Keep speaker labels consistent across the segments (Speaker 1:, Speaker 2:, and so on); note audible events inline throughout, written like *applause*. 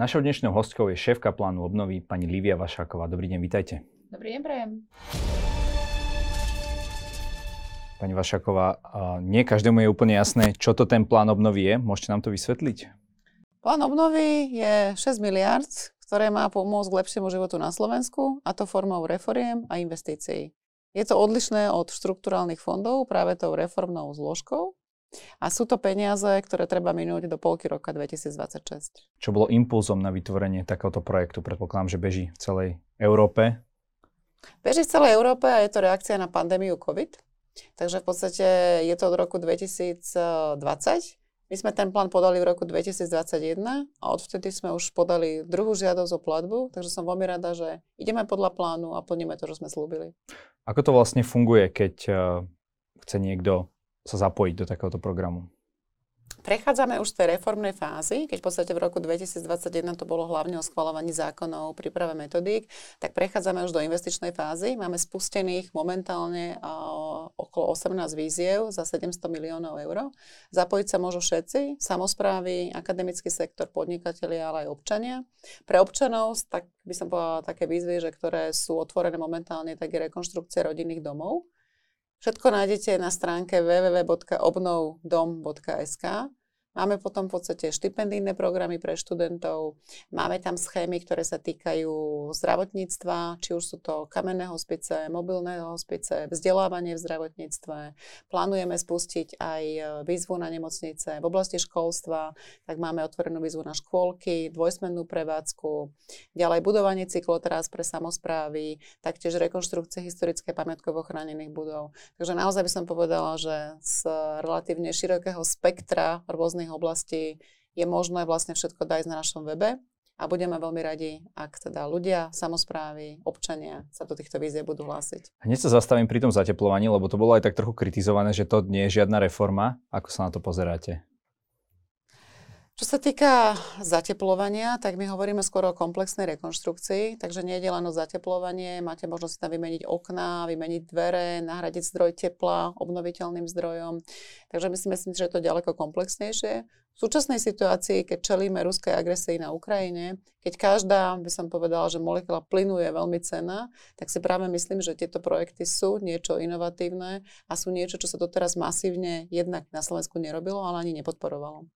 Speaker 1: Našou dnešnou hostkou je šéfka plánu obnovy, pani Lívia Vašáková. Dobrý deň, vítajte.
Speaker 2: Dobrý deň, prajem.
Speaker 1: Pani Vašáková, nie každému je úplne jasné, čo to ten plán obnovy je. Môžete nám to vysvetliť?
Speaker 2: Plán obnovy je 6 miliard, ktoré má pomôcť k lepšiemu životu na Slovensku, a to formou reforiem a investícií. Je to odlišné od štrukturálnych fondov práve tou reformnou zložkou, a sú to peniaze, ktoré treba minúť do polky roka 2026.
Speaker 1: Čo bolo impulzom na vytvorenie takéhoto projektu? Predpokladám, že beží v celej Európe.
Speaker 2: Beží v celej Európe a je to reakcia na pandémiu COVID. Takže v podstate je to od roku 2020. My sme ten plán podali v roku 2021 a odvtedy sme už podali druhú žiadosť o platbu, takže som veľmi rada, že ideme podľa plánu a plníme to, čo sme slúbili.
Speaker 1: Ako to vlastne funguje, keď eh, chce niekto sa zapojiť do takéhoto programu?
Speaker 2: Prechádzame už z tej reformnej fázy, keď v podstate v roku 2021 to bolo hlavne o schvalovaní zákonov, príprave metodík, tak prechádzame už do investičnej fázy. Máme spustených momentálne okolo 18 víziev za 700 miliónov eur. Zapojiť sa môžu všetci, samozprávy, akademický sektor, podnikatelia, ale aj občania. Pre občanov, tak by som povedala také výzvy, že ktoré sú otvorené momentálne, tak je rekonštrukcia rodinných domov Všetko nájdete na stránke www.obnovdom.sk Máme potom v podstate štipendijné programy pre študentov, máme tam schémy, ktoré sa týkajú zdravotníctva, či už sú to kamenné hospice, mobilné hospice, vzdelávanie v zdravotníctve. Plánujeme spustiť aj e, výzvu na nemocnice. V oblasti školstva tak máme otvorenú výzvu na škôlky, dvojsmennú prevádzku, ďalej budovanie cyklotrás pre samozprávy, taktiež rekonštrukcie historické pamiatkovo chránených budov. Takže naozaj by som povedala, že z relatívne širokého spektra rôznych rôznych oblastí je možné vlastne všetko dať na našom webe a budeme veľmi radi, ak teda ľudia, samozprávy, občania sa do týchto vízie budú hlásiť.
Speaker 1: Hneď sa zastavím pri tom zateplovaní, lebo to bolo aj tak trochu kritizované, že to nie je žiadna reforma. Ako sa na to pozeráte?
Speaker 2: Čo sa týka zateplovania, tak my hovoríme skoro o komplexnej rekonštrukcii, takže nie je len o zateplovanie, máte možnosť tam vymeniť okná, vymeniť dvere, nahradiť zdroj tepla obnoviteľným zdrojom. Takže my si myslím, že je to ďaleko komplexnejšie. V súčasnej situácii, keď čelíme ruskej agresii na Ukrajine, keď každá, by som povedala, že molekula plynu je veľmi cená, tak si práve myslím, že tieto projekty sú niečo inovatívne a sú niečo, čo sa doteraz masívne jednak na Slovensku nerobilo, ale ani nepodporovalo.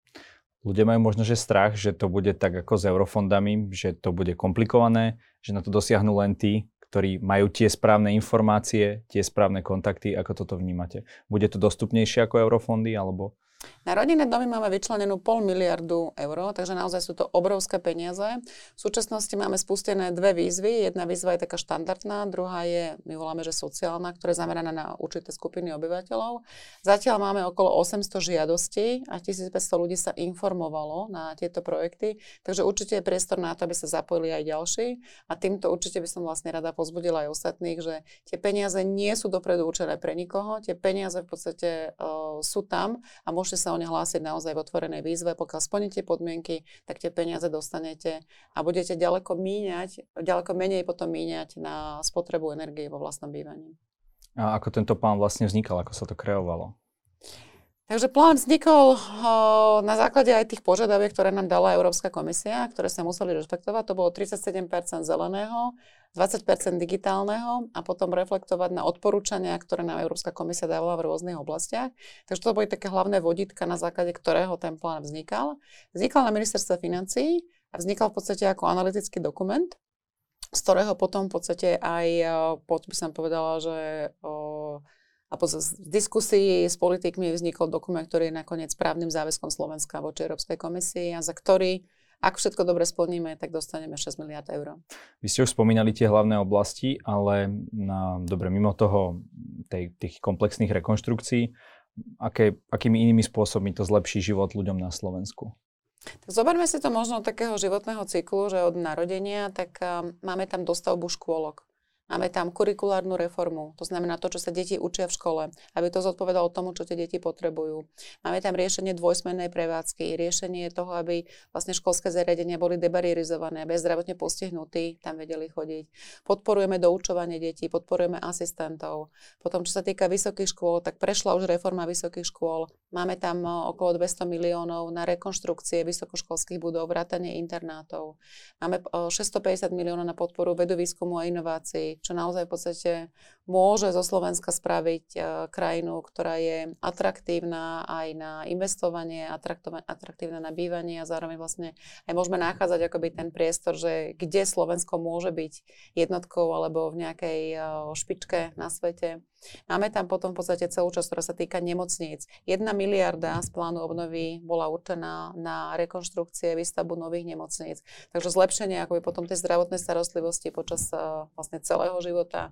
Speaker 1: Ľudia majú možno, že strach, že to bude tak ako s eurofondami, že to bude komplikované, že na to dosiahnu len tí, ktorí majú tie správne informácie, tie správne kontakty. Ako toto vnímate? Bude to dostupnejšie ako eurofondy, alebo
Speaker 2: na rodinné domy máme vyčlenenú pol miliardu eur, takže naozaj sú to obrovské peniaze. V súčasnosti máme spustené dve výzvy. Jedna výzva je taká štandardná, druhá je, my voláme, že sociálna, ktorá je zameraná na určité skupiny obyvateľov. Zatiaľ máme okolo 800 žiadostí a 1500 ľudí sa informovalo na tieto projekty, takže určite je priestor na to, aby sa zapojili aj ďalší. A týmto určite by som vlastne rada pozbudila aj ostatných, že tie peniaze nie sú dopredu určené pre nikoho, tie peniaze v podstate uh, sú tam a môžete môžete sa o ne hlásiť naozaj v otvorenej výzve. Pokiaľ splníte podmienky, tak tie peniaze dostanete a budete ďaleko míňať, ďaleko menej potom míňať na spotrebu energie vo vlastnom bývaní.
Speaker 1: A ako tento plán vlastne vznikal, ako sa to kreovalo?
Speaker 2: Takže plán vznikol na základe aj tých požiadaviek, ktoré nám dala Európska komisia, ktoré sa museli rešpektovať. To bolo 37% zeleného, 20% digitálneho a potom reflektovať na odporúčania, ktoré nám Európska komisia dávala v rôznych oblastiach. Takže to boli také hlavné vodítka, na základe ktorého ten plán vznikal. Vznikal na ministerstve financií a vznikal v podstate ako analytický dokument, z ktorého potom v podstate aj, pod, by som povedala, že a po diskusii s politikmi vznikol dokument, ktorý je nakoniec právnym záväzkom Slovenska voči Európskej komisii a za ktorý ak všetko dobre splníme, tak dostaneme 6 miliard eur.
Speaker 1: Vy ste už spomínali tie hlavné oblasti, ale na, dobre, mimo toho tej, tých komplexných rekonštrukcií, aké, akými inými spôsobmi to zlepší život ľuďom na Slovensku?
Speaker 2: Tak zoberme si to možno od takého životného cyklu, že od narodenia, tak máme tam dostavbu škôlok. Máme tam kurikulárnu reformu, to znamená to, čo sa deti učia v škole, aby to zodpovedalo tomu, čo tie deti potrebujú. Máme tam riešenie dvojsmennej prevádzky, riešenie toho, aby vlastne školské zariadenia boli debarierizované, aby zdravotne postihnutí tam vedeli chodiť. Podporujeme doučovanie detí, podporujeme asistentov. Potom, čo sa týka vysokých škôl, tak prešla už reforma vysokých škôl. Máme tam okolo 200 miliónov na rekonštrukcie vysokoškolských budov, vrátanie internátov. Máme 650 miliónov na podporu vedu, výskumu a inovácií čo naozaj v podstate môže zo Slovenska spraviť uh, krajinu, ktorá je atraktívna aj na investovanie, atraktívna na bývanie a zároveň vlastne aj môžeme nachádzať akoby ten priestor, že kde Slovensko môže byť jednotkou alebo v nejakej uh, špičke na svete. Máme tam potom v podstate celú časť, ktorá sa týka nemocníc. Jedna miliarda z plánu obnovy bola určená na rekonštrukcie, výstavbu nových nemocníc. Takže zlepšenie akoby potom tej zdravotnej starostlivosti počas uh, vlastne celého života.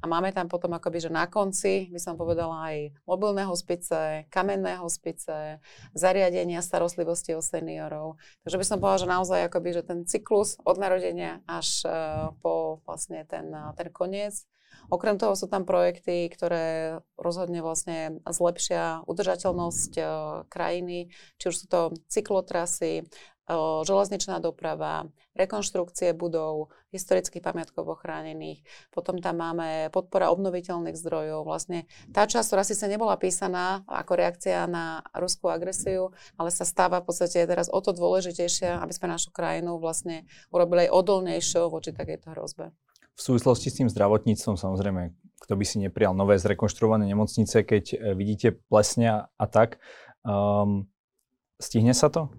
Speaker 2: A máme tam potom akoby, že na konci, by som povedala, aj mobilné hospice, kamenné hospice, zariadenia starostlivosti o seniorov. Takže by som povedala, že naozaj akoby, že ten cyklus od narodenia až uh, po vlastne ten, ten koniec Okrem toho sú tam projekty, ktoré rozhodne vlastne zlepšia udržateľnosť uh, krajiny, či už sú to cyklotrasy, železničná doprava, rekonštrukcie budov, historických pamiatkov ochránených. Potom tam máme podpora obnoviteľných zdrojov. Vlastne tá časť, ktorá síce nebola písaná ako reakcia na ruskú agresiu, ale sa stáva v podstate teraz o to dôležitejšia, aby sme našu krajinu vlastne urobili aj odolnejšou voči takejto hrozbe.
Speaker 1: V súvislosti s tým zdravotníctvom samozrejme, kto by si neprijal nové zrekonštruované nemocnice, keď e, vidíte plesne a tak, um, stihne sa to?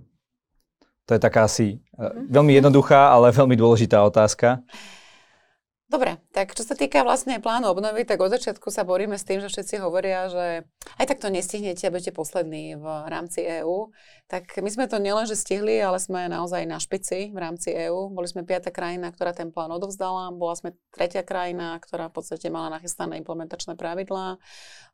Speaker 1: To je taká asi mm-hmm. veľmi jednoduchá, ale veľmi dôležitá otázka.
Speaker 2: Dobre, tak čo sa týka vlastne plánu obnovy, tak od začiatku sa boríme s tým, že všetci hovoria, že aj tak to nestihnete a budete poslední v rámci EÚ. Tak my sme to nielenže stihli, ale sme naozaj na špici v rámci EÚ. Boli sme piata krajina, ktorá ten plán odovzdala. Bola sme tretia krajina, ktorá v podstate mala nachystané implementačné pravidlá.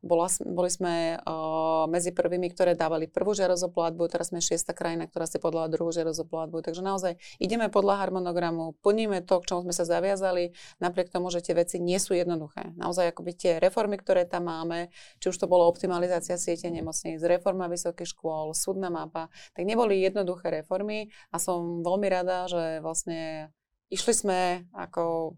Speaker 2: Boli sme uh, medzi prvými, ktoré dávali prvú žiarosť o platbu. Teraz sme šiesta krajina, ktorá si podala druhú žiarosť o platbu. Takže naozaj ideme podľa harmonogramu, plníme to, k čomu sme sa zaviazali napriek tomu, že tie veci nie sú jednoduché. Naozaj akoby tie reformy, ktoré tam máme, či už to bolo optimalizácia siete nemocníc, reforma vysokých škôl, súdna mapa, tak neboli jednoduché reformy a som veľmi rada, že vlastne išli sme ako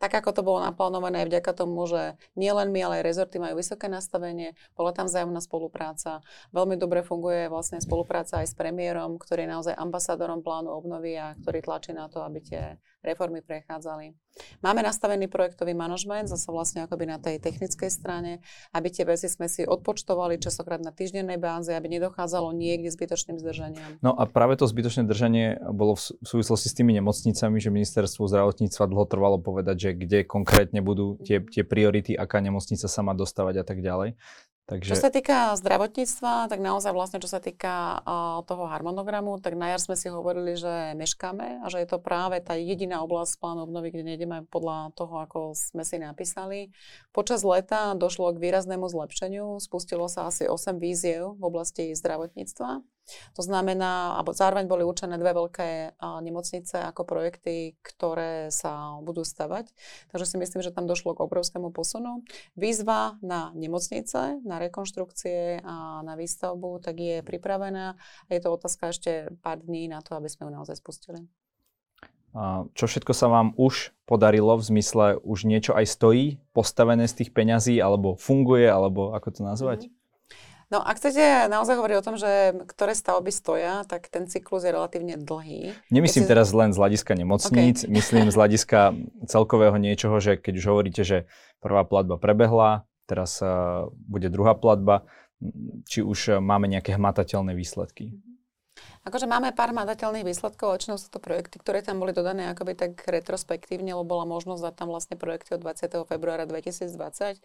Speaker 2: tak ako to bolo naplánované, vďaka tomu, že nielen my, ale aj rezorty majú vysoké nastavenie, bola tam vzájomná spolupráca. Veľmi dobre funguje vlastne spolupráca aj s premiérom, ktorý je naozaj ambasádorom plánu obnovy a ktorý tlačí na to, aby tie reformy prechádzali. Máme nastavený projektový manažment, zase vlastne akoby na tej technickej strane, aby tie veci sme si odpočtovali časokrát na týždennej báze, aby nedochádzalo niekde zbytočným zdržaniam.
Speaker 1: No a práve to zbytočné držanie bolo v súvislosti s tými nemocnicami, že ministerstvo zdravotníctva dlho trvalo povedať, že kde konkrétne budú tie, tie priority, aká nemocnica sa má dostávať a tak ďalej.
Speaker 2: Takže... Čo sa týka zdravotníctva, tak naozaj vlastne, čo sa týka uh, toho harmonogramu, tak na jar sme si hovorili, že meškáme a že je to práve tá jediná oblasť plánu obnovy, kde nejdeme podľa toho, ako sme si napísali. Počas leta došlo k výraznému zlepšeniu, spustilo sa asi 8 víziev v oblasti zdravotníctva. To znamená, alebo zároveň boli určené dve veľké nemocnice ako projekty, ktoré sa budú stavať. Takže si myslím, že tam došlo k obrovskému posunu. Výzva na nemocnice, na rekonštrukcie a na výstavbu, tak je pripravená. Je to otázka ešte pár dní na to, aby sme ju naozaj spustili.
Speaker 1: Čo všetko sa vám už podarilo v zmysle, už niečo aj stojí postavené z tých peňazí, alebo funguje, alebo ako to nazvať? Mm-hmm.
Speaker 2: No ak chcete naozaj hovoriť o tom, že ktoré stavby stoja, tak ten cyklus je relatívne dlhý.
Speaker 1: Nemyslím si... teraz len z hľadiska nemocníc, okay. myslím z *laughs* hľadiska celkového niečoho, že keď už hovoríte, že prvá platba prebehla, teraz uh, bude druhá platba, či už máme nejaké hmatateľné výsledky.
Speaker 2: Akože máme pár madateľných výsledkov, väčšinou sú to projekty, ktoré tam boli dodané akoby tak retrospektívne, lebo bola možnosť dať tam vlastne projekty od 20. februára 2020.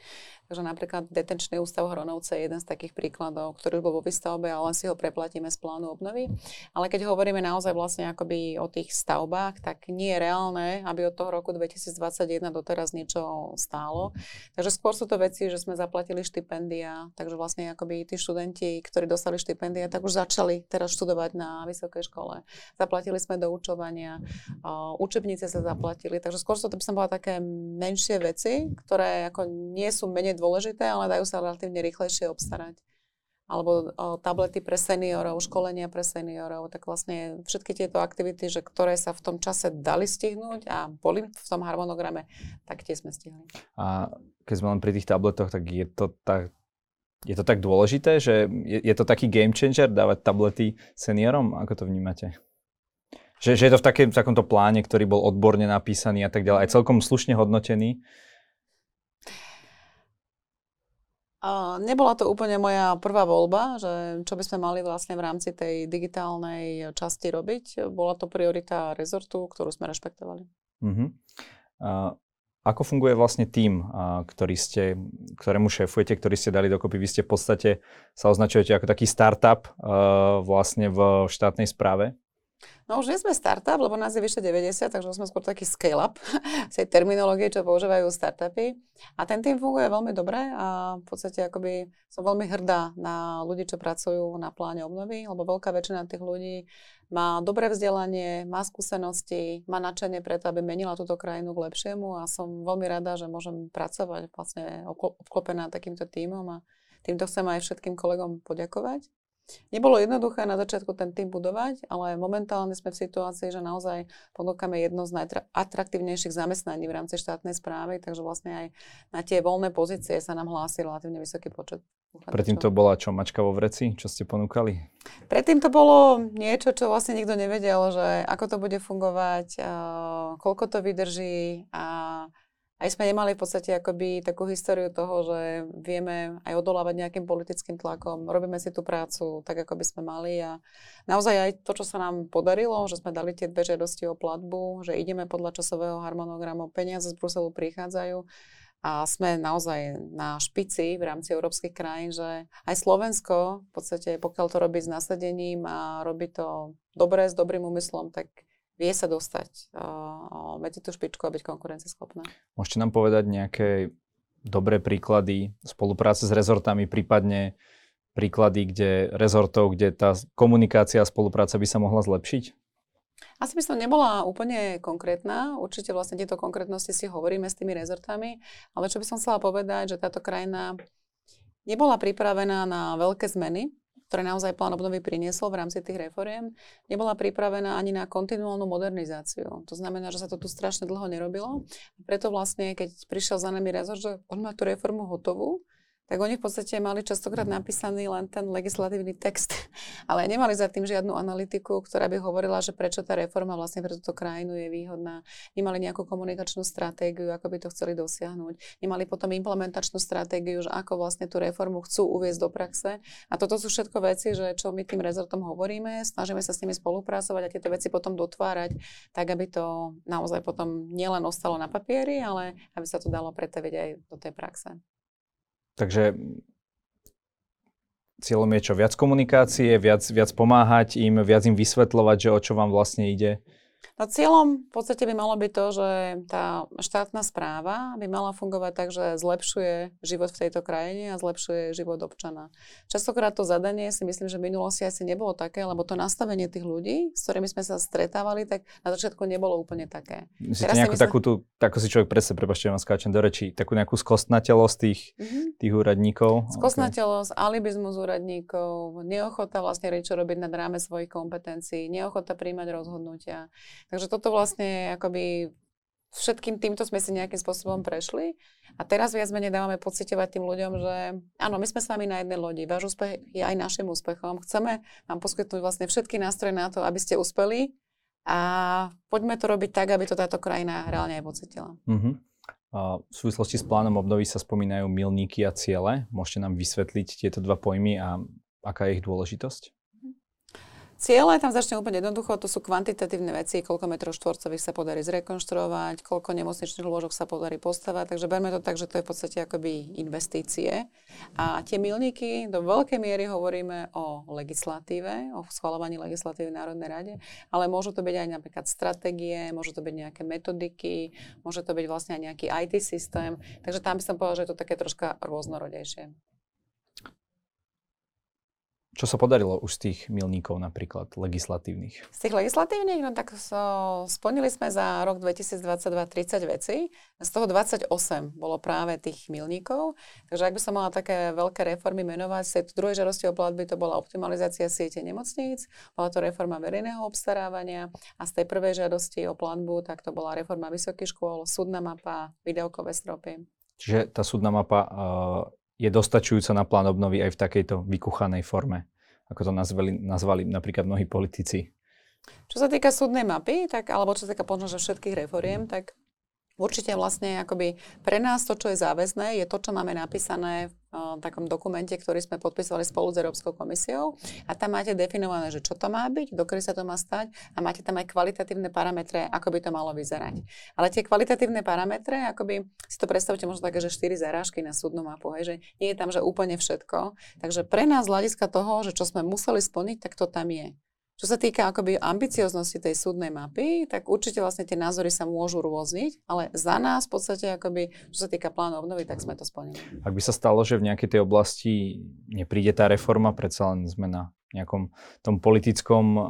Speaker 2: Takže napríklad detenčný ústav Hronovce je jeden z takých príkladov, ktorý bol vo výstavbe, ale si ho preplatíme z plánu obnovy. Ale keď hovoríme naozaj vlastne akoby o tých stavbách, tak nie je reálne, aby od toho roku 2021 doteraz niečo stálo. Takže skôr sú to veci, že sme zaplatili štipendia, takže vlastne akoby tí študenti, ktorí dostali štipendia, tak už začali teraz študovať na na vysokej škole, zaplatili sme do učovania, učebnice sa zaplatili, takže skôr to by som bola také menšie veci, ktoré ako nie sú menej dôležité, ale dajú sa relatívne rýchlejšie obstarať alebo o, tablety pre seniorov, školenia pre seniorov, tak vlastne všetky tieto aktivity, že ktoré sa v tom čase dali stihnúť a boli v tom harmonograme, tak tie sme stihli.
Speaker 1: A keď sme len pri tých tabletoch, tak je to tak, je to tak dôležité, že je, je to taký game changer dávať tablety seniorom? Ako to vnímate? Že, že je to v, takém, v takomto pláne, ktorý bol odborne napísaný a tak ďalej, aj celkom slušne hodnotený,
Speaker 2: Uh, nebola to úplne moja prvá voľba, že čo by sme mali vlastne v rámci tej digitálnej časti robiť. Bola to priorita rezortu, ktorú sme rešpektovali. Uh-huh.
Speaker 1: Uh, ako funguje vlastne tým, ktorý ste, ktorému šéfujete, ktorý ste dali dokopy? Vy ste v podstate sa označujete ako taký startup vlastne v štátnej správe.
Speaker 2: No už nie sme startup, lebo nás je vyše 90, takže sme skôr taký scale-up *laughs* z tej terminológie, čo používajú startupy. A ten tým funguje veľmi dobre a v podstate akoby som veľmi hrdá na ľudí, čo pracujú na pláne obnovy, lebo veľká väčšina tých ľudí má dobré vzdelanie, má skúsenosti, má nadšenie preto, aby menila túto krajinu k lepšiemu a som veľmi rada, že môžem pracovať vlastne obklopená takýmto tímom a týmto chcem aj všetkým kolegom poďakovať. Nebolo jednoduché na začiatku ten tým budovať, ale momentálne sme v situácii, že naozaj ponúkame jedno z najatraktívnejších zamestnaní v rámci štátnej správy, takže vlastne aj na tie voľné pozície sa nám hlási relatívne vysoký počet.
Speaker 1: Predtým to bola čo, mačka vo vreci, čo ste ponúkali?
Speaker 2: Predtým to bolo niečo, čo vlastne nikto nevedel, že ako to bude fungovať, koľko to vydrží a aj sme nemali v podstate akoby takú históriu toho, že vieme aj odolávať nejakým politickým tlakom, robíme si tú prácu tak, ako by sme mali a naozaj aj to, čo sa nám podarilo, že sme dali tie dve žiadosti o platbu, že ideme podľa časového harmonogramu, peniaze z Bruselu prichádzajú a sme naozaj na špici v rámci európskych krajín, že aj Slovensko v podstate, pokiaľ to robí s nasadením a robí to dobre, s dobrým úmyslom, tak vie sa dostať uh, medzi tú špičku a byť konkurenceschopná.
Speaker 1: Môžete nám povedať nejaké dobré príklady spolupráce s rezortami, prípadne príklady, kde rezortov, kde tá komunikácia a spolupráca by sa mohla zlepšiť?
Speaker 2: Asi by som nebola úplne konkrétna. Určite vlastne tieto konkrétnosti si hovoríme s tými rezortami, ale čo by som chcela povedať, že táto krajina nebola pripravená na veľké zmeny, ktoré naozaj plán obnovy priniesol v rámci tých reforiem, nebola pripravená ani na kontinuálnu modernizáciu. To znamená, že sa to tu strašne dlho nerobilo. Preto vlastne, keď prišiel za nami rezort, že on má tú reformu hotovú, tak oni v podstate mali častokrát napísaný len ten legislatívny text, *laughs* ale nemali za tým žiadnu analytiku, ktorá by hovorila, že prečo tá reforma vlastne pre túto krajinu je výhodná. Nemali nejakú komunikačnú stratégiu, ako by to chceli dosiahnuť. Nemali potom implementačnú stratégiu, že ako vlastne tú reformu chcú uviezť do praxe. A toto sú všetko veci, že čo my tým rezortom hovoríme, snažíme sa s nimi spolupracovať a tieto veci potom dotvárať, tak aby to naozaj potom nielen ostalo na papieri, ale aby sa to dalo pretaviť aj do tej praxe.
Speaker 1: Takže cieľom je čo? Viac komunikácie, viac, viac pomáhať im, viac im vysvetľovať, že o čo vám vlastne ide?
Speaker 2: No cieľom v podstate by malo byť to, že tá štátna správa by mala fungovať tak, že zlepšuje život v tejto krajine a zlepšuje život občana. Častokrát to zadanie si myslím, že v minulosti asi nebolo také, lebo to nastavenie tých ľudí, s ktorými sme sa stretávali, tak na začiatku nebolo úplne také.
Speaker 1: Myslíte nejakú myslím... takú tú, ako si človek presne, prepašte, vám skáčem do rečí, takú nejakú skostnatelosť tých, mm-hmm. tých úradníkov?
Speaker 2: Skostnatelosť, okay. alibizmus úradníkov, neochota vlastne niečo robiť nad ráme svojich kompetencií, neochota príjmať rozhodnutia. Takže toto vlastne akoby všetkým týmto sme si nejakým spôsobom prešli a teraz viac menej dávame pocitovať tým ľuďom, že áno, my sme s vami na jednej lodi, váš úspech je aj našim úspechom, chceme vám poskytnúť vlastne všetky nástroje na to, aby ste uspeli a poďme to robiť tak, aby to táto krajina reálne aj pocitila. Uh-huh.
Speaker 1: A v súvislosti s plánom obnovy sa spomínajú milníky a ciele. Môžete nám vysvetliť tieto dva pojmy a aká je ich dôležitosť?
Speaker 2: Ciele tam začne úplne jednoducho, to sú kvantitatívne veci, koľko metrov štvorcových sa podarí zrekonštruovať, koľko nemocničných lôžok sa podarí postavať, takže berme to tak, že to je v podstate akoby investície. A tie milníky, do veľkej miery hovoríme o legislatíve, o schvalovaní legislatívy v Národnej rade, ale môžu to byť aj napríklad stratégie, môžu to byť nejaké metodiky, môže to byť vlastne aj nejaký IT systém, takže tam by som povedala, že je to také troška rôznorodejšie.
Speaker 1: Čo sa podarilo už z tých milníkov napríklad legislatívnych?
Speaker 2: Z tých legislatívnych, no tak so, splnili sme za rok 2022 30 vecí. Z toho 28 bolo práve tých milníkov. Takže ak by som mala také veľké reformy menovať, z druhej žiadosti o platby to bola optimalizácia siete nemocníc, bola to reforma verejného obstarávania a z tej prvej žiadosti o platbu, tak to bola reforma vysokých škôl, súdna mapa, videokové stropy.
Speaker 1: Čiže tá súdna mapa uh, je dostačujúca na plán obnovy aj v takejto vykuchanej forme, ako to nazvali, nazvali napríklad mnohí politici.
Speaker 2: Čo sa týka súdnej mapy, tak, alebo čo sa týka možno, že všetkých reforiem, tak Určite vlastne akoby pre nás to, čo je záväzné, je to, čo máme napísané v takom dokumente, ktorý sme podpísali spolu s Európskou komisiou. A tam máte definované, že čo to má byť, dokedy sa to má stať a máte tam aj kvalitatívne parametre, ako by to malo vyzerať. Ale tie kvalitatívne parametre, akoby si to predstavte možno také, že 4 zarážky na súdnu mapu, hej, že nie je tam, že úplne všetko. Takže pre nás z hľadiska toho, že čo sme museli splniť, tak to tam je. Čo sa týka akoby ambicioznosti tej súdnej mapy, tak určite vlastne tie názory sa môžu rôzniť, ale za nás v podstate akoby, čo sa týka plánu obnovy, tak sme to splnili.
Speaker 1: Ak by sa stalo, že v nejakej tej oblasti nepríde tá reforma, predsa len sme na nejakom tom politickom uh,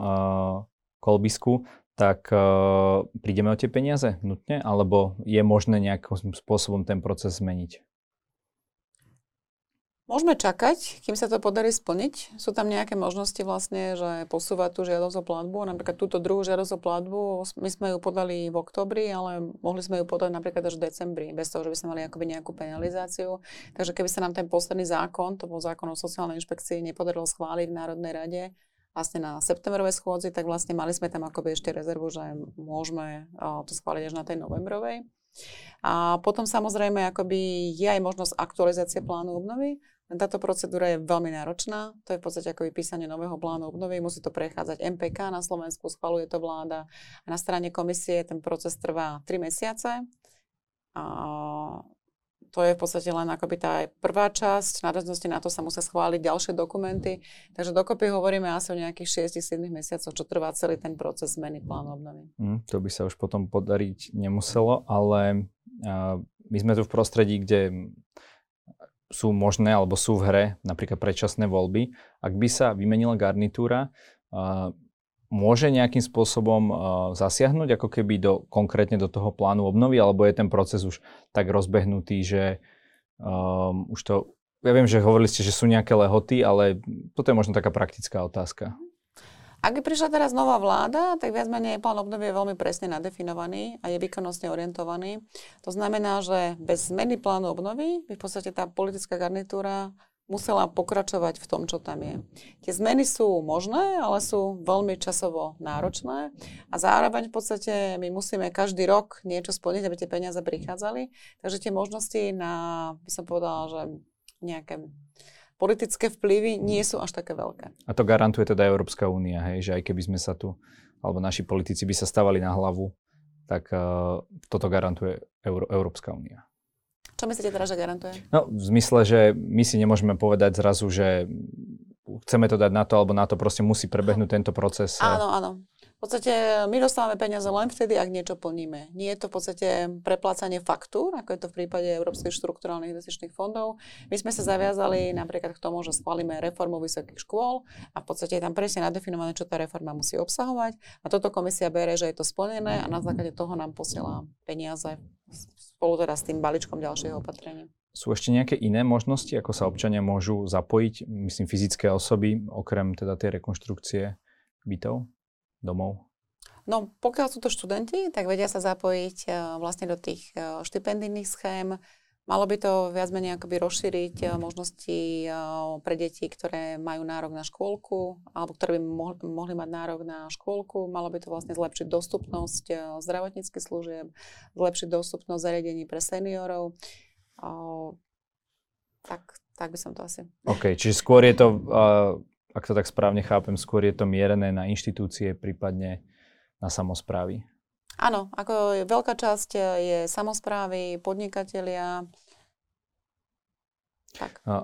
Speaker 1: kolbisku, tak uh, prídeme o tie peniaze nutne, alebo je možné nejakým spôsobom ten proces zmeniť?
Speaker 2: Môžeme čakať, kým sa to podarí splniť. Sú tam nejaké možnosti vlastne, že posúvať tú žiadosť o platbu. Napríklad túto druhú žiadosť o platbu, my sme ju podali v oktobri, ale mohli sme ju podať napríklad až v decembri, bez toho, že by sme mali akoby nejakú penalizáciu. Takže keby sa nám ten posledný zákon, to bol zákon o sociálnej inšpekcii, nepodarilo schváliť v Národnej rade, vlastne na septembrovej schôdzi, tak vlastne mali sme tam akoby ešte rezervu, že môžeme to schváliť až na tej novembrovej. A potom samozrejme akoby je aj možnosť aktualizácie plánu obnovy. Táto procedúra je veľmi náročná. To je v podstate ako vypísanie nového plánu obnovy. Musí to prechádzať MPK na Slovensku, schvaluje to vláda. A na strane komisie ten proces trvá 3 mesiace. A to je v podstate len akoby tá prvá časť. V na to sa musia schváliť ďalšie dokumenty. Takže dokopy hovoríme asi o nejakých 6-7 mesiacoch, čo trvá celý ten proces zmeny plánu obnovy.
Speaker 1: Mm, to by sa už potom podariť nemuselo, ale uh, my sme tu v prostredí, kde sú možné alebo sú v hre napríklad predčasné voľby. Ak by sa vymenila garnitúra, môže nejakým spôsobom zasiahnuť ako keby do, konkrétne do toho plánu obnovy, alebo je ten proces už tak rozbehnutý, že um, už to... Ja viem, že hovorili ste, že sú nejaké lehoty, ale toto je možno taká praktická otázka.
Speaker 2: Ak by prišla teraz nová vláda, tak viac menej plán obnovy je veľmi presne nadefinovaný a je výkonnostne orientovaný. To znamená, že bez zmeny plánu obnovy by v podstate tá politická garnitúra musela pokračovať v tom, čo tam je. Tie zmeny sú možné, ale sú veľmi časovo náročné a zároveň v podstate my musíme každý rok niečo splniť, aby tie peniaze prichádzali. Takže tie možnosti na, by som povedala, že nejaké politické vplyvy nie sú až také veľké.
Speaker 1: A to garantuje teda Európska únia, hej, že aj keby sme sa tu, alebo naši politici by sa stavali na hlavu, tak uh, toto garantuje Euró- Európska únia.
Speaker 2: Čo myslíte teraz, že garantuje?
Speaker 1: No, v zmysle, že my si nemôžeme povedať zrazu, že chceme to dať na to, alebo na to proste musí prebehnúť tento proces.
Speaker 2: Áno, áno. V podstate my dostávame peniaze len vtedy, ak niečo plníme. Nie je to v podstate preplácanie faktúr, ako je to v prípade Európskych štruktúrálnych investičných fondov. My sme sa zaviazali napríklad k tomu, že schválime reformu vysokých škôl a v podstate je tam presne nadefinované, čo tá reforma musí obsahovať. A toto komisia bere, že je to splnené a na základe toho nám posiela peniaze spolu teda s tým balíčkom ďalšieho opatrenia.
Speaker 1: Sú ešte nejaké iné možnosti, ako sa občania môžu zapojiť, myslím fyzické osoby, okrem teda tej rekonštrukcie bytov? Domov?
Speaker 2: No, pokiaľ sú to študenti, tak vedia sa zapojiť uh, vlastne do tých uh, štipendijných schém. Malo by to viac menej akoby rozšíriť uh, možnosti pre deti, ktoré majú nárok na škôlku, alebo ktoré by mohli, mať nárok na škôlku. Malo by to vlastne zlepšiť dostupnosť zdravotníckých služieb, zlepšiť dostupnosť zariadení pre seniorov. Tak, tak by som to asi...
Speaker 1: OK, čiže skôr je to ak to tak správne chápem, skôr je to mierené na inštitúcie, prípadne na samozprávy.
Speaker 2: Áno, ako veľká časť je samozprávy, podnikatelia. Tak. A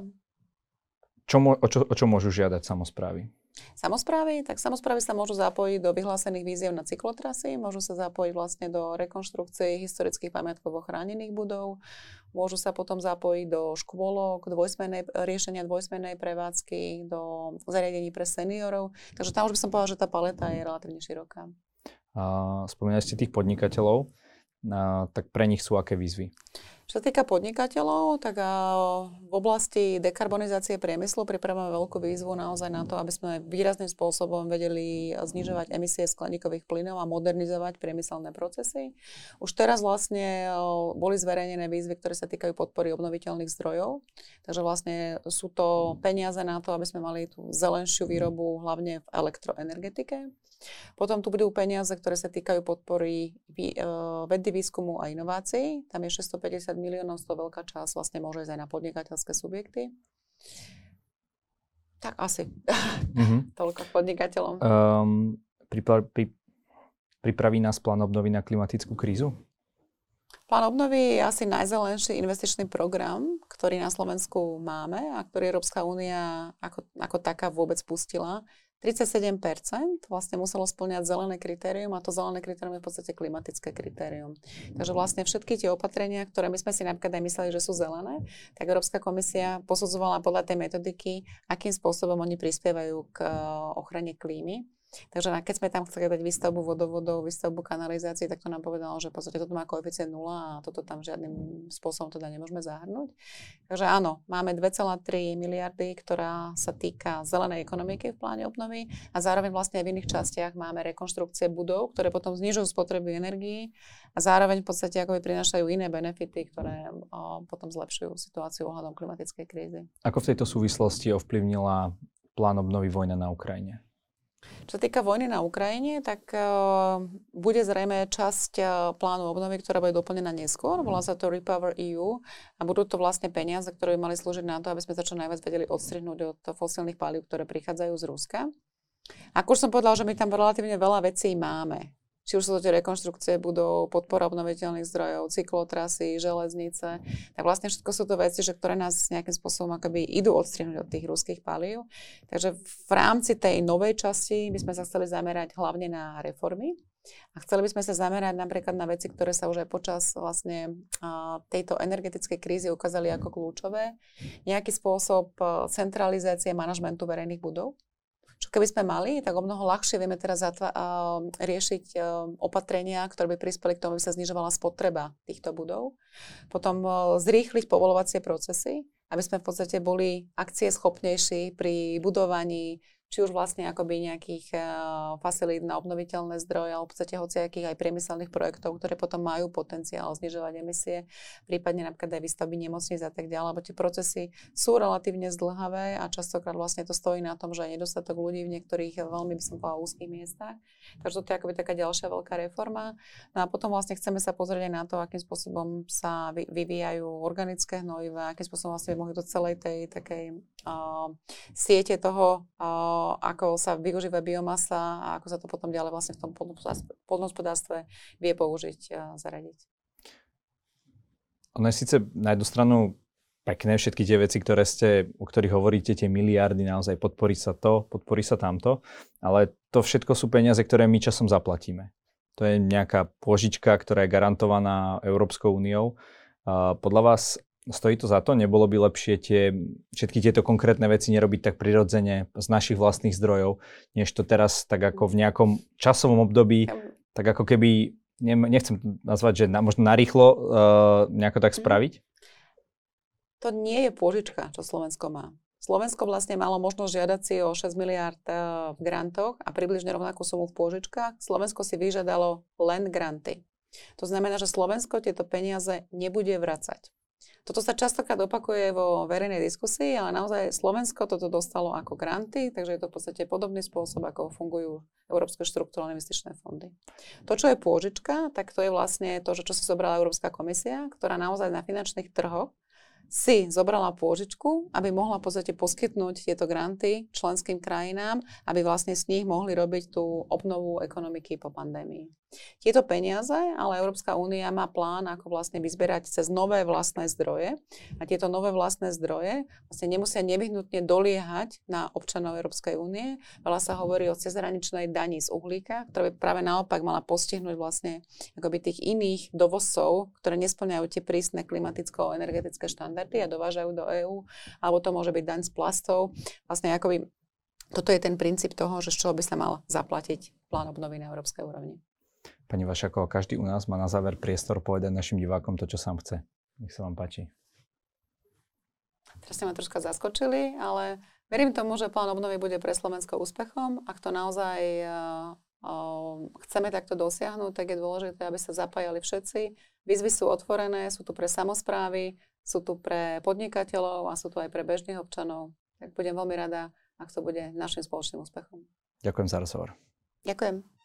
Speaker 1: čo, o, čo, o čo môžu žiadať samozprávy?
Speaker 2: Samozprávy, tak samozprávy sa môžu zapojiť do vyhlásených víziev na cyklotrasy, môžu sa zapojiť vlastne do rekonštrukcie historických pamiatkovo chránených budov, môžu sa potom zapojiť do škôlok, dvojsmenej, riešenia dvojsmennej prevádzky, do zariadení pre seniorov. Takže tam už by som povedala, že tá paleta je relatívne široká.
Speaker 1: A spomínali ste tých podnikateľov, a, tak pre nich sú aké výzvy?
Speaker 2: Čo sa týka podnikateľov, tak v oblasti dekarbonizácie priemyslu pripravujeme veľkú výzvu naozaj na to, aby sme výrazným spôsobom vedeli znižovať emisie skleníkových plynov a modernizovať priemyselné procesy. Už teraz vlastne boli zverejnené výzvy, ktoré sa týkajú podpory obnoviteľných zdrojov. Takže vlastne sú to peniaze na to, aby sme mali tú zelenšiu výrobu hlavne v elektroenergetike. Potom tu budú peniaze, ktoré sa týkajú podpory vedy, výskumu a inovácií. Tam je 650 miliónov, toho veľká časť vlastne môže ísť aj na podnikateľské subjekty. Tak asi. Mm-hmm. *laughs* Toľko podnikateľom. Um,
Speaker 1: pripra- pri, pripraví nás plán obnovy na klimatickú krízu?
Speaker 2: Plán obnovy je asi najzelenší investičný program, ktorý na Slovensku máme a ktorý Európska únia ako, ako taká vôbec pustila. 37% vlastne muselo splňať zelené kritérium a to zelené kritérium je v podstate klimatické kritérium. Takže vlastne všetky tie opatrenia, ktoré my sme si napríklad aj mysleli, že sú zelené, tak Európska komisia posudzovala podľa tej metodiky, akým spôsobom oni prispievajú k eh, ochrane klímy. Takže keď sme tam chceli dať výstavbu vodovodov, výstavbu kanalizácií, tak to nám povedalo, že v podstate toto má koeficient 0 a toto tam žiadnym spôsobom teda nemôžeme zahrnúť. Takže áno, máme 2,3 miliardy, ktorá sa týka zelenej ekonomiky v pláne obnovy a zároveň vlastne aj v iných častiach máme rekonštrukcie budov, ktoré potom znižujú spotreby energií a zároveň v podstate akoby prinášajú iné benefity, ktoré potom zlepšujú situáciu ohľadom klimatickej krízy.
Speaker 1: Ako v tejto súvislosti ovplyvnila plán obnovy vojna na Ukrajine?
Speaker 2: Čo týka vojny na Ukrajine, tak uh, bude zrejme časť uh, plánu obnovy, ktorá bude doplnená neskôr. Volá sa to Repower EU a budú to vlastne peniaze, ktoré by mali slúžiť na to, aby sme sa čo najviac vedeli odstrihnúť od fosílnych palív, ktoré prichádzajú z Ruska. Ako už som povedala, že my tam relatívne veľa vecí máme či už sú to tie rekonštrukcie budov, podpora obnoviteľných zdrojov, cyklotrasy, železnice, tak vlastne všetko sú to veci, že ktoré nás nejakým spôsobom akoby idú odstrihnúť od tých ruských palív. Takže v rámci tej novej časti by sme sa chceli zamerať hlavne na reformy, a chceli by sme sa zamerať napríklad na veci, ktoré sa už aj počas vlastne tejto energetickej krízy ukázali ako kľúčové. Nejaký spôsob centralizácie manažmentu verejných budov, čo keby sme mali, tak o mnoho ľahšie vieme teraz zatva- uh, riešiť uh, opatrenia, ktoré by prispeli k tomu, aby sa znižovala spotreba týchto budov. Potom uh, zrýchliť povolovacie procesy, aby sme v podstate boli akcie schopnejší pri budovaní či už vlastne akoby nejakých uh, facilít na obnoviteľné zdroje, alebo v podstate hociakých aj priemyselných projektov, ktoré potom majú potenciál znižovať emisie, prípadne napríklad aj výstavby nemocníc a tak ďalej, lebo tie procesy sú relatívne zdlhavé a častokrát vlastne to stojí na tom, že je nedostatok ľudí v niektorých veľmi, by som povedala, úzkých miestach. Takže to je akoby taká ďalšia veľká reforma. No a potom vlastne chceme sa pozrieť aj na to, akým spôsobom sa vyvíjajú organické hnojiva, akým spôsobom vlastne by mohli do celej tej takej uh, siete toho uh, ako sa využíva biomasa a ako sa to potom ďalej vlastne v tom podnospodárstve vie použiť a zaradiť.
Speaker 1: Ono je síce na jednu stranu pekné všetky tie veci, ktoré ste, o ktorých hovoríte, tie miliardy, naozaj podporí sa to, podporí sa tamto, ale to všetko sú peniaze, ktoré my časom zaplatíme. To je nejaká pôžička, ktorá je garantovaná Európskou úniou. Podľa vás Stojí to za to? Nebolo by lepšie tie, všetky tieto konkrétne veci nerobiť tak prirodzene z našich vlastných zdrojov, než to teraz tak ako v nejakom časovom období, tak ako keby, nechcem nazvať, že na, možno narýchlo uh, nejako tak mhm. spraviť?
Speaker 2: To nie je pôžička, čo Slovensko má. Slovensko vlastne malo možnosť žiadať si o 6 miliard eh, v grantoch a približne rovnakú sumu v pôžičkách. Slovensko si vyžiadalo len granty. To znamená, že Slovensko tieto peniaze nebude vracať. Toto sa častokrát opakuje vo verejnej diskusii, ale naozaj Slovensko toto dostalo ako granty, takže je to v podstate podobný spôsob, ako fungujú Európske štruktúrne investičné fondy. To, čo je pôžička, tak to je vlastne to, čo si zobrala Európska komisia, ktorá naozaj na finančných trhoch si zobrala pôžičku, aby mohla v podstate poskytnúť tieto granty členským krajinám, aby vlastne s nich mohli robiť tú obnovu ekonomiky po pandémii. Tieto peniaze, ale Európska únia má plán, ako vlastne vyzberať cez nové vlastné zdroje. A tieto nové vlastné zdroje vlastne nemusia nevyhnutne doliehať na občanov Európskej únie. Veľa sa hovorí o cezhraničnej dani z uhlíka, ktorá by práve naopak mala postihnúť vlastne akoby tých iných dovozcov, ktoré nesplňajú tie prísne klimaticko-energetické štandardy a dovážajú do EÚ, alebo to môže byť daň z plastov. Vlastne akoby toto je ten princíp toho, že z čoho by sa mal zaplatiť plán obnovy na európskej úrovni.
Speaker 1: Pani Vašaková, každý u nás má na záver priestor povedať našim divákom to, čo sám chce. Nech sa vám páči.
Speaker 2: Teraz ste ma troška zaskočili, ale verím tomu, že plán obnovy bude pre Slovensko úspechom. Ak to naozaj uh, uh, chceme takto dosiahnuť, tak je dôležité, aby sa zapájali všetci. Výzvy sú otvorené, sú tu pre samozprávy, sú tu pre podnikateľov a sú tu aj pre bežných občanov. Tak budem veľmi rada, ak to bude našim spoločným úspechom.
Speaker 1: Ďakujem za rozhovor.
Speaker 2: Ďakujem.